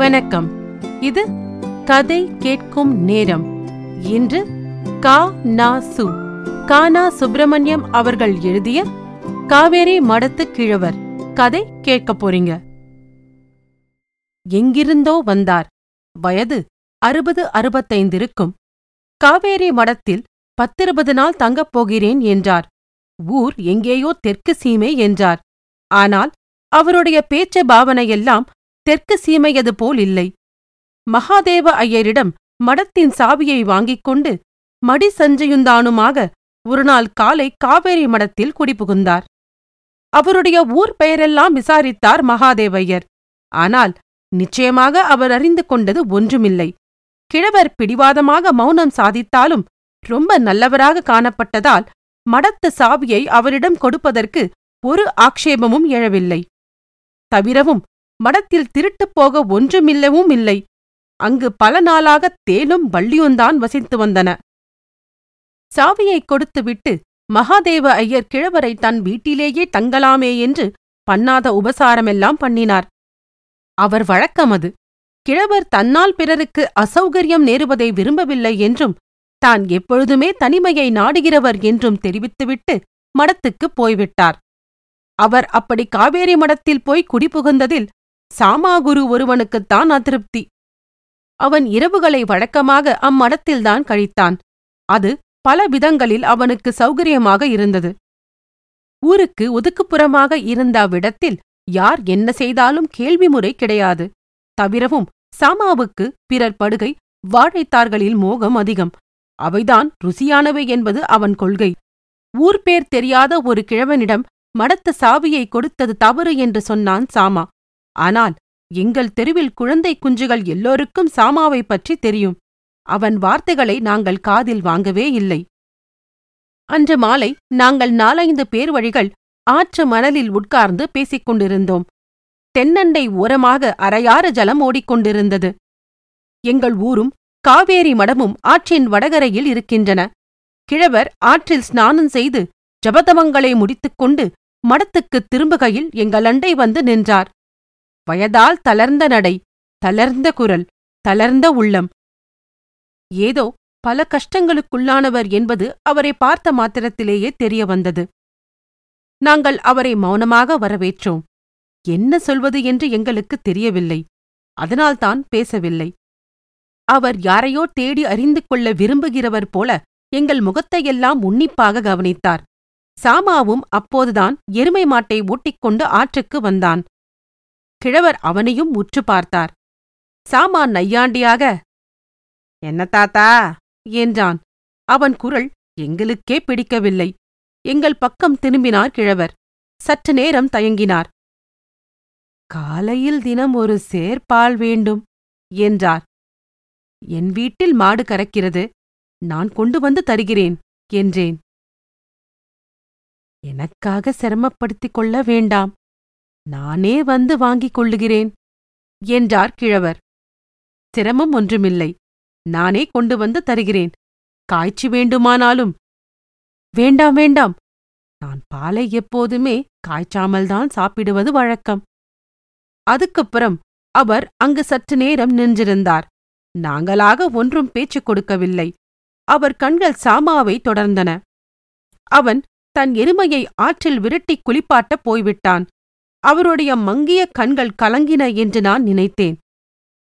வணக்கம். இது கதை கேட்கும் நேரம். இன்று கா நா சு. கானா சுப்பிரமணியம் அவர்கள் எழுதிய காவேரி மடத்து கிழவர் கதை கேட்க போறீங்க. எங்கிருந்தோ வந்தார். வயது அறுபது அறுபத்தைந்திருக்கும் காவேரி மடத்தில் பத்திருபது நாள் தங்கப் போகிறேன் என்றார். ஊர் எங்கேயோ தெற்கு சீமை என்றார். ஆனால் அவருடைய பேச்ச பாவனையெல்லாம் தெற்கு சீமையது போல் இல்லை. மகாதேவ ஐயரிடம் மடத்தின் சாவியை வாங்கிக் கொண்டு மடி சஞ்சயுந்தானுமாக ஒருநாள் காலை காவேரி மடத்தில் குடிபுகுந்தார். அவருடைய ஊர் பெயரெல்லாம் விசாரித்தார் மகாதேவையர். ஆனால் நிச்சயமாக அவர் அறிந்து கொண்டது ஒன்றுமில்லை. கிழவர் பிடிவாதமாக மௌனம் சாதித்தாலும் ரொம்ப நல்லவராக காணப்பட்டதால் மடத்து சாவியை அவரிடம் கொடுப்பதற்கு ஒரு ஆக்ஷேபமும் எழவில்லை. தவிரவும் மடத்தில் திருட்டுப் போக ஒன்றுமில்லவும் இல்லை. அங்கு பல நாளாக தேனும் வள்ளியும்தான் வசித்து வந்தன. சாவியைக் கொடுத்துவிட்டு மகாதேவ ஐயர் கிழவரை தன் வீட்டிலேயே தங்கலாமே என்று பண்ணாத உபசாரமெல்லாம் பண்ணினார். அவர் வழக்கம் அது. கிழவர் தன்னால் பிறருக்கு அசௌகரியம் நேருவதை விரும்பவில்லை என்றும் தான் எப்பொழுதுமே தனிமையை நாடுகிறவர் என்றும் தெரிவித்துவிட்டு மடத்துக்குப் போய்விட்டார். அவர் அப்படி காவேரி மடத்தில் போய் குடிபுகுந்ததில் சாமாகுரு ஒருவனுக்குத்தான் அதிருப்தி. அவன் இரவுகளை வழக்கமாக அம்மடத்தில்தான் கழித்தான். அது பல விதங்களில் அவனுக்கு சௌகரியமாக இருந்தது. ஊருக்கு ஒதுக்குப்புறமாக இருந்த அவ்விடத்தில் யார் என்ன செய்தாலும் கேள்வி முறை கிடையாது. தவிரவும் சாமாவுக்கு பிறர் படுகை வாழைத்தார்களில் மோகம் அதிகம். அவைதான் ருசியானவை என்பது அவன் கொள்கை. ஊர் பேர் தெரியாத ஒரு கிழவனிடம் மடத்த சாவியை கொடுத்தது தவறு என்று சொன்னான் சாமா. ஆனால் எங்கள் தெருவில் குழந்தை குஞ்சுகள் எல்லோருக்கும் சாமாவைப் பற்றி தெரியும். அவன் வார்த்தைகளை நாங்கள் காதில் வாங்கவே இல்லை. அன்று மாலை நாங்கள் நாலைந்து பேர் வழிகள் ஆற்று மணலில் உட்கார்ந்து பேசிக் கொண்டிருந்தோம். தென்னண்டை ஓரமாக அரையாறு ஜலம் ஓடிக்கொண்டிருந்தது எங்கள் ஊரும் காவேரி மடமும் ஆற்றின் வடகரையில் இருக்கின்றன. கிழவர் ஆற்றில் ஸ்நானம் செய்து ஜபதமங்களை முடித்துக்கொண்டு மடத்துக்குத் திரும்புகையில் எங்கள் அண்டை வந்து நின்றார். வயதால் தளர்ந்த நடை தளர்ந்த குரல் தளர்ந்த உள்ளம். ஏதோ பல கஷ்டங்களுக்குள்ளானவர் என்பது அவரை பார்த்த மாத்திரத்திலேயே தெரிய வந்தது. நாங்கள் அவரை மௌனமாக வரவேற்றோம். என்ன சொல்வது என்று எங்களுக்கு தெரியவில்லை. அதனால்தான் பேசவில்லை. அவர் யாரையோ தேடி அறிந்து கொள்ள விரும்புகிறவர் போல எங்கள் முகத்தையெல்லாம் உன்னிப்பாக கவனித்தார். சாமாவும் அப்போதுதான் எருமை மாட்டை ஓட்டிக்கொண்டு ஆற்றுக்கு வந்தான். கிழவர் அவனையும் உற்று பார்த்தார். சாமான் நையாண்டியாக என்ன தாத்தா? என்றான். அவன் குரல் எங்களுக்கே பிடிக்கவில்லை. எங்கள் பக்கம் திரும்பினார் கிழவர். சற்று நேரம் தயங்கினார். காலையில் தினம் ஒரு சேர்பால் வேண்டும் என்றார். என் வீட்டில் மாடு கறக்கிறது. நான் கொண்டு வந்து தருகிறேன் என்றேன். எனக்காக சிரமப்படுத்திக் கொள்ள வேண்டாம் நானே வந்து வாங்கிக் கொள்ளுகிறேன் என்றார் கிழவர். சிரமம் ஒன்றுமில்லை நானே கொண்டு வந்து தருகிறேன். காய்ச்சி வேண்டுமானாலும். வேண்டாம் வேண்டாம் நான் பாலை எப்போதுமே காய்ச்சாமல்தான் சாப்பிடுவது வழக்கம். அதுக்கப்புறம் அவர் அங்கு சற்று நேரம் நின்றிருந்தார். நாங்களாக ஒன்றும் பேச்சு கொடுக்கவில்லை. அவர் கண்கள் சாமாவை தொடர்ந்தன. அவன் தன் எருமையை ஆற்றில் விரட்டிக் குளிப்பாட்டப் போய்விட்டான். அவருடைய மங்கிய கண்கள் கலங்கின என்று நான் நினைத்தேன்.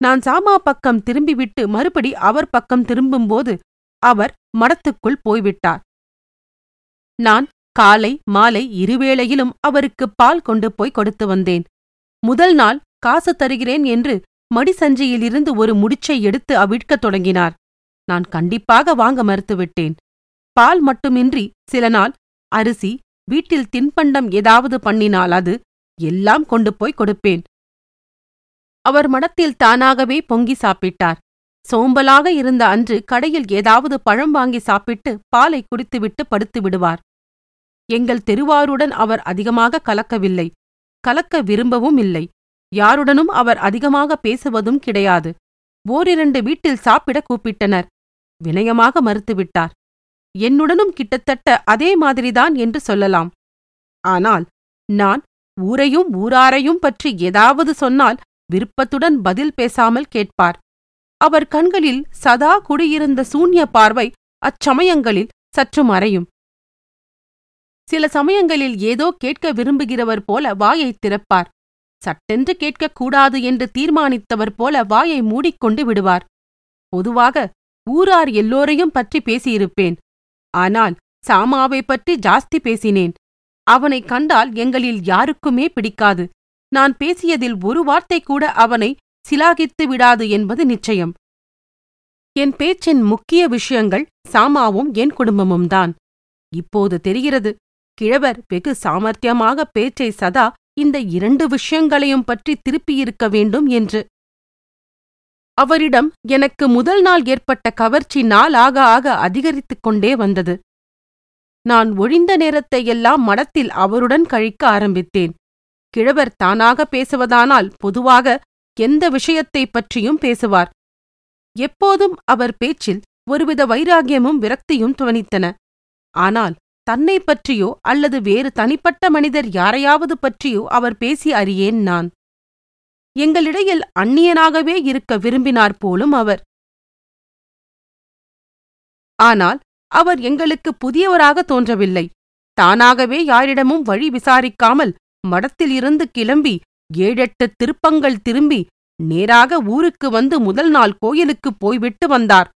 நான் சாமா பக்கம் திரும்பிவிட்டு மறுபடி அவர் பக்கம் திரும்பும்போது அவர் மடத்துக்குள் போய்விட்டார். நான் காலை மாலை இருவேளையிலும் அவருக்கு பால் கொண்டு போய் கொடுத்து வந்தேன். முதல் நாள் காசு தருகிறேன் என்று மடிசஞ்சியிலிருந்து ஒரு முடிச்சை எடுத்து அவிழ்க்கத் தொடங்கினார். நான் கண்டிப்பாக வாங்க மறுத்துவிட்டேன். பால் மட்டுமின்றி சில நாள் அரிசி வீட்டில் தின்பண்டம் ஏதாவது பண்ணினால் அது எல்லாம் கொண்டு போய் கொடுப்பேன். அவர் மடத்தில் தானாகவே பொங்கி சாப்பிட்டார். சோம்பலாக இருந்த அன்று கடையில் ஏதாவது பழம் வாங்கி சாப்பிட்டு பாலை குடித்துவிட்டு படுத்து விடுவார். எங்கள் தெருவாருடன் அவர் அதிகமாக கலக்கவில்லை. கலக்க விரும்பவும் இல்லை. யாருடனும் அவர் அதிகமாக பேசுவதும் கிடையாது. ஓரிரண்டு வீட்டில் சாப்பிட கூப்பிட்டனர். வினயமாக மறுத்துவிட்டார். என்னுடனும் கிட்டத்தட்ட அதே மாதிரிதான் என்று சொல்லலாம். ஆனால் நான் ஊரையும் ஊராரையும் பற்றி ஏதாவது சொன்னால் விருப்பத்துடன் பதில் பேசாமல் கேட்பார். அவர் கண்களில் சதா குடியிருந்த சூன்ய பார்வை அச்சமயங்களில் சற்று மறையும். சில சமயங்களில் ஏதோ கேட்க விரும்புகிறவர் போல வாயைத் திறப்பார். சட்டென்று கேட்கக்கூடாது என்று தீர்மானித்தவர் போல வாயை மூடிக்கொண்டு விடுவார். பொதுவாக ஊரார் எல்லோரையும் பற்றி பேசியிருப்பேன். ஆனால் சாமாவை பற்றி ஜாஸ்தி பேசினேன். அவனைக் கண்டால் எங்களில் யாருக்குமே பிடிக்காது. நான் பேசியதில் ஒரு வார்த்தை கூட அவனை சிலாகித்து விடாது என்பது நிச்சயம். என் பேச்சின் முக்கிய விஷயங்கள் சாமாவும் என் குடும்பமும் தான். இப்போது தெரிகிறது கிழவர் வெகு சாமர்த்தியமாக பேச்சை சதா இந்த இரண்டு விஷயங்களையும் பற்றி திருப்பியிருக்க வேண்டும் என்று. அவரிடம் எனக்கு முதல் நாள் ஏற்பட்ட கவர்ச்சி நாள் ஆக ஆக அதிகரித்துக் கொண்டே வந்தது. நான் ஒழிந்த நேரத்தை எல்லாம் மடத்தில் அவருடன் கழிக்க ஆரம்பித்தேன். கிழவர் தானாக பேசுவதானால் பொதுவாக எந்த விஷயத்தைப் பற்றியும் பேசுவார். எப்போதும் அவர் பேச்சில் ஒருவித வைராகியமும் விரக்தியும் துவனித்தன. ஆனால் தன்னை பற்றியோ அல்லது வேறு தனிப்பட்ட மனிதர் யாரையாவது பற்றியோ அவர் பேசி அறியேன் நான். எங்களிடையில் அந்நியனாகவே இருக்க விரும்பினார் போலும் அவர். ஆனால் அவர் எங்களுக்கு புதியவராக தோன்றவில்லை. தானாகவே யாரிடமும் வழி விசாரிக்காமல் மடத்திலிருந்து கிளம்பி ஏழெட்டு திருப்பங்கள் திரும்பி நேராக ஊருக்கு வந்து முதல் நாள் கோயிலுக்குப் போய்விட்டு வந்தார்.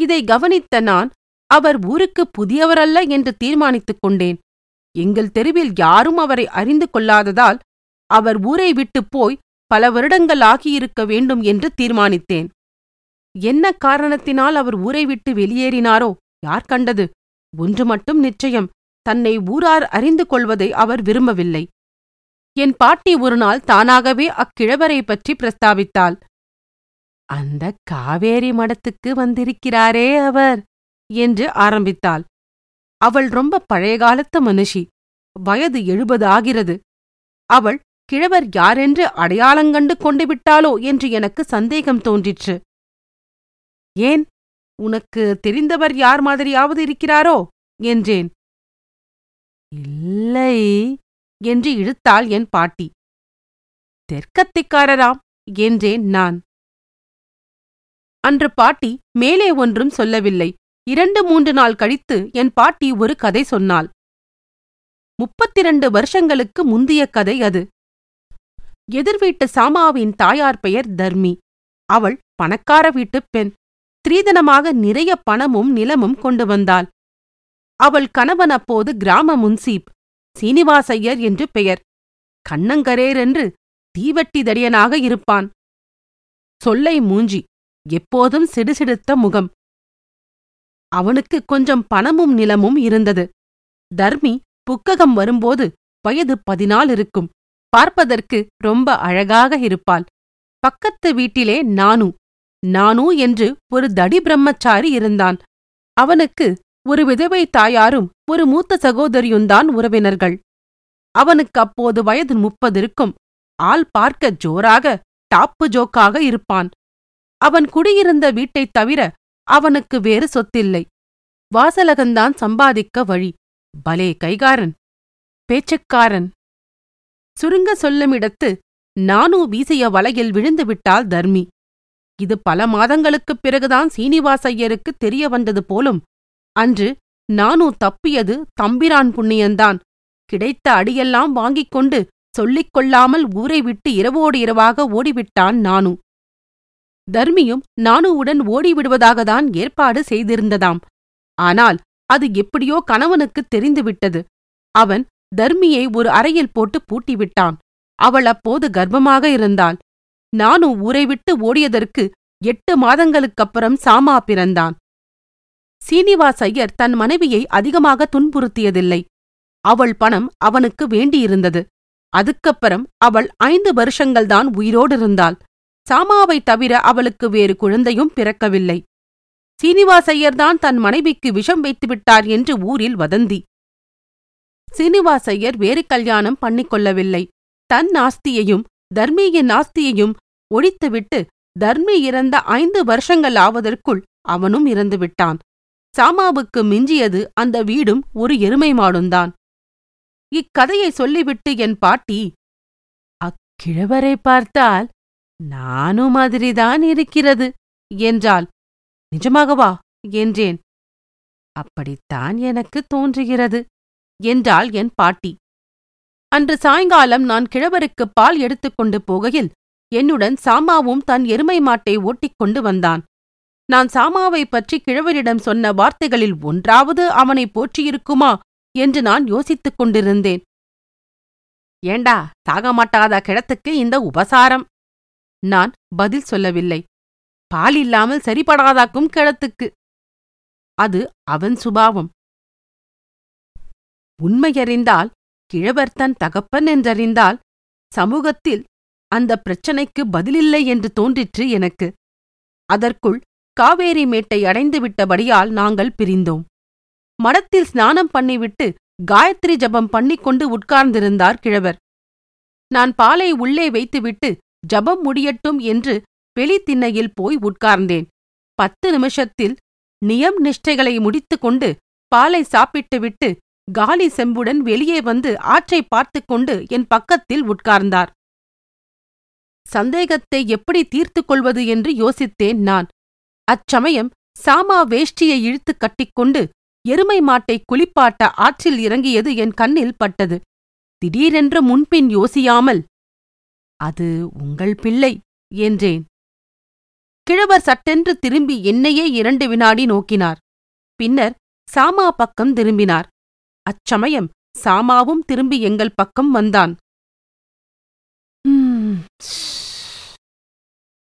இதை கவனித்த நான் அவர் ஊருக்கு புதியவரல்ல என்று தீர்மானித்துக் கொண்டேன். எங்கள் தெருவில் யாரும் அவரை அறிந்து கொள்ளாததால் அவர் ஊரை விட்டுப் போய் பல வருடங்கள் ஆகியிருக்க வேண்டும் என்று தீர்மானித்தேன். என்ன காரணத்தினால் அவர் ஊரை விட்டு வெளியேறினாரோ? யார் கண்டது? ஒன்று மட்டும் நிச்சயம். தன்னை ஊரார் அறிந்து கொள்வதை அவர் விரும்பவில்லை. என் பாட்டி ஒருநாள் தானாகவே அக்கிழவரை பற்றி பிரஸ்தாபித்தாள் அந்த காவேரி மடத்துக்கு வந்திருக்கிறாரே அவர் என்று ஆரம்பித்தாள். அவள் ரொம்ப பழைய காலத்து மனுஷி. வயது எழுபது ஆகிறது. அவள் கிழவர் யாரென்று அடையாளங்கண்டு கொண்டு விட்டாளோ என்று எனக்கு சந்தேகம் தோன்றிற்று. ஏன்? உனக்கு தெரிந்தவர் யார் மாதிரியாவது இருக்கிறாரோ? என்றேன். இல்லை என்று இழுத்தாள் என் பாட்டி. தெற்கத்திக்காரராம் என்றேன் நான். அன்று பாட்டி மேலே ஒன்றும் சொல்லவில்லை. இரண்டு மூன்று நாள் கழித்து என் பாட்டி ஒரு கதை சொன்னாள். முப்பத்திரண்டு வருஷங்களுக்கு முந்திய கதை அது. எதிர்வீட்டு சாமாவின் தாயார் பெயர் தர்மி. அவள் பணக்கார வீட்டுப் பெண். ஸ்திரீதனமாக நிறைய பணமும் நிலமும் கொண்டு வந்தாள். அவள் கணவன் அப்போது கிராம முன்சீப் சீனிவாசையர் என்று பெயர். கண்ணங்கரேரென்று தீவட்டிதடியனாக இருப்பான். சொல்லை மூஞ்சி எப்போதும் சிடுசிடுத்த முகம். அவனுக்கு கொஞ்சம் பணமும் நிலமும் இருந்தது. தர்மி புக்ககம் வரும்போது வயது பதினாலு இருக்கும். பார்ப்பதற்கு ரொம்ப அழகாக இருப்பாள். பக்கத்து வீட்டிலே நானு நானு என்று ஒரு தடி பிரம்மச்சாரி இருந்தான். அவனுக்கு ஒரு விதவை தாயாரும் ஒரு மூத்த சகோதரியுந்தான் உறவினர்கள். அவனுக்கு அப்போது வயது முப்பதிருக்கும் ஆள் பார்க்க ஜோராக டாப்பு ஜோக்காக இருப்பான். அவன் குடியிருந்த வீட்டைத் தவிர அவனுக்கு வேறு சொத்தில்லை. வாசலகந்தான் சம்பாதிக்க வழி. பலே கைகாரன் பேச்சுக்காரன். சுருங்க சொல்லுமிடத்து நானு வீசிய வலையில் விழுந்துவிட்டால் தர்மி. இது பல மாதங்களுக்குப் பிறகுதான் சீனிவாசையருக்கு தெரிய வந்தது போலும். அன்று நானு தப்பியது தம்பிரான் புண்ணியந்தான். கிடைத்த அடியெல்லாம் வாங்கிக் கொண்டு சொல்லிக் கொள்ளாமல் ஊரை விட்டு இரவோடு இரவாக ஓடிவிட்டான் நானு. தர்மியும் நானுவுடன் ஓடிவிடுவதாகத்தான் ஏற்பாடு செய்திருந்ததாம். ஆனால் அது எப்படியோ கணவனுக்குத் தெரிந்துவிட்டது. அவன் தர்மியை ஒரு அறையில் போட்டு பூட்டிவிட்டான். அவள் அப்போது கர்ப்பமாக இருந்தாள். நானும் ஊரை விட்டு ஓடியதற்கு எட்டு மாதங்களுக்கப்புறம் சாமா பிறந்தான். சீனிவாஸ் ஐயர் தன் மனைவியை அதிகமாக துன்புறுத்தியதில்லை. அவள் பணம் அவனுக்கு வேண்டியிருந்தது. அதுக்கப்புறம் அவள் ஐந்து வருஷங்கள்தான் உயிரோடு இருந்தாள் சாமாவைத் தவிர அவளுக்கு வேறு குழந்தையும் பிறக்கவில்லை. சீனிவாசையர்தான் தன் மனைவிக்கு விஷம் வைத்துவிட்டார் என்று ஊரில் வதந்தி. சீனிவாசையர் வேறு கல்யாணம் பண்ணிக்கொள்ளவில்லை. தன் ஆஸ்தியையும் தர்மியின் நாஸ்தியையும் ஒழித்துவிட்டு தர்மி இறந்த ஐந்து வருஷங்கள் ஆவதற்குள் அவனும் இறந்து விட்டான் சாமாவுக்கு மிஞ்சியது அந்த வீடும் ஒரு எருமை மாடுந்தான் இக்கதையை சொல்லிவிட்டு என் பாட்டி அக்கிழவரை பார்த்தால் நானும் மாதிரிதான் இருக்கிறது என்றாள். நிஜமாகவா? என்றேன். அப்படித்தான் எனக்கு தோன்றுகிறது என்றாள் என் பாட்டி. அன்று சாயங்காலம் நான் கிழவருக்கு பால் எடுத்துக்கொண்டு போகையில் என்னுடன் சாமாவும் தன் எருமை மாட்டை ஓட்டிக்கொண்டு வந்தான். நான் சாமாவை பற்றி கிழவரிடம் சொன்ன வார்த்தைகளில் ஒன்றாவது அவனை போற்றியிருக்குமா என்று நான் யோசித்துக் கொண்டிருந்தேன். ஏண்டா சாகமாட்டாத கிழத்துக்கு இந்த உபசாரம்? நான் பதில் சொல்லவில்லை. பால் இல்லாமல் சரிபடாதாக்கும் கிழத்துக்கு. அது அவன் சுபாவம். உண்மையறிந்தால் கிழவர் தன் தகப்பன் என்றறிந்தால் சமூகத்தில் அந்த பிரச்சனைக்கு பதிலில்லை என்று தோன்றிற்று எனக்கு. அதற்குள் காவேரி மேட்டை அடைந்துவிட்டபடியால் நாங்கள் பிரிந்தோம். மடத்தில் ஸ்நானம் பண்ணிவிட்டு காயத்ரி ஜபம் பண்ணிக்கொண்டு உட்கார்ந்திருந்தார் கிழவர். நான் பாலை உள்ளே வைத்துவிட்டு ஜபம் முடியட்டும் என்று வெளித்திண்ணையில் போய் உட்கார்ந்தேன். பத்து நிமிஷத்தில் நியம் நிஷ்டைகளை முடித்துக்கொண்டு பாலை சாப்பிட்டுவிட்டு காலி செம்புடன் வெளியே வந்து ஆற்றை பார்த்துக் கொண்டு என் பக்கத்தில் உட்கார்ந்தார். சந்தேகத்தை எப்படி தீர்த்துக் கொள்வது என்று யோசித்தேன் நான். அச்சமயம் சாமா வேஷ்டியை இழுத்து கட்டிக்கொண்டு எருமை மாட்டை குளிப்பாட்ட ஆற்றில் இறங்கியது என் கண்ணில் பட்டது. திடீரென்று முன்பின் யோசியாமல் அது உங்கள் பிள்ளை என்றேன். கிழவர் சட்டென்று திரும்பி என்னையே இரண்டு வினாடி நோக்கினார். பின்னர் சாமா பக்கம் திரும்பினார். அச்சமயம் சாமாவும் திரும்பி எங்கள் பக்கம் வந்தான். "ம்,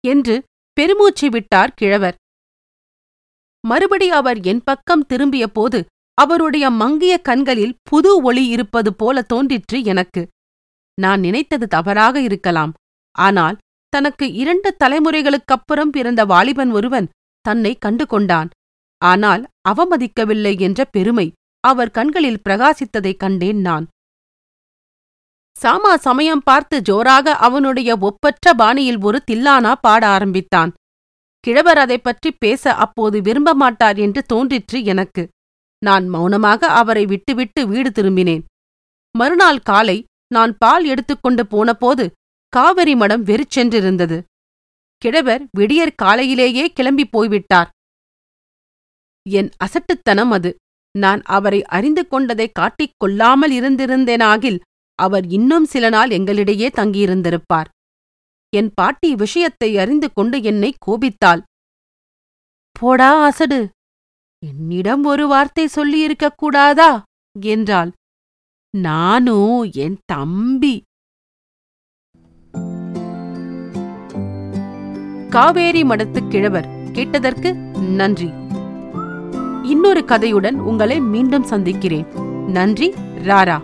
என்று பெருமூச்சு விட்டார் கிழவர். மறுபடி அவர் என் பக்கம் திரும்பிய போது அவருடைய மங்கிய கண்களில் புது ஒளி இருப்பது போல தோன்றிற்று எனக்கு. நான் நினைத்தது தவறாக இருக்கலாம். ஆனால் தனக்கு இரண்டு தலைமுறைகளுக்கப்புறம் பிறந்த வாலிபன் ஒருவன் தன்னை கண்டு கொண்டான். ஆனால் அவமதிக்கவில்லை என்ற பெருமை. அவர் கண்களில் பிரகாசித்ததைக் கண்டேன் நான். சாமா சமயம் பார்த்து ஜோராக அவனுடைய ஒப்பற்ற பாணியில் ஒரு தில்லானா பாட ஆரம்பித்தான். கிழவர் அதைப் பற்றி பேச அப்போது விரும்ப மாட்டார் என்று தோன்றிற்று எனக்கு. நான் மௌனமாக அவரை விட்டுவிட்டு வீடு திரும்பினேன். மறுநாள் காலை நான் பால் எடுத்துக்கொண்டு போனபோது காவிரி மடம் வெறிச்சென்றிருந்தது கிழவர் விடியற் காலையிலேயே கிளம்பிப் போய்விட்டார். என் அசட்டுத்தனம் அது. நான் அவரை அறிந்து கொண்டதை காட்டிக் கொள்ளாமல் இருந்திருந்தேனாகில் அவர் இன்னும் சில நாள் எங்களிடையே தங்கியிருந்திருப்பார். என் பாட்டி விஷயத்தை அறிந்து கொண்டு என்னை கோபித்தாள். போடா அசடு என்னிடம் ஒரு வார்த்தை சொல்லியிருக்கக் கூடாதா? என்றாள். நானும் என் தம்பி. காவேரி மடத்துக் கிழவர் கேட்டதற்கு நன்றி. இன்னொரு கதையுடன் உங்களை மீண்டும் சந்திக்கிறேன். நன்றி ராரா.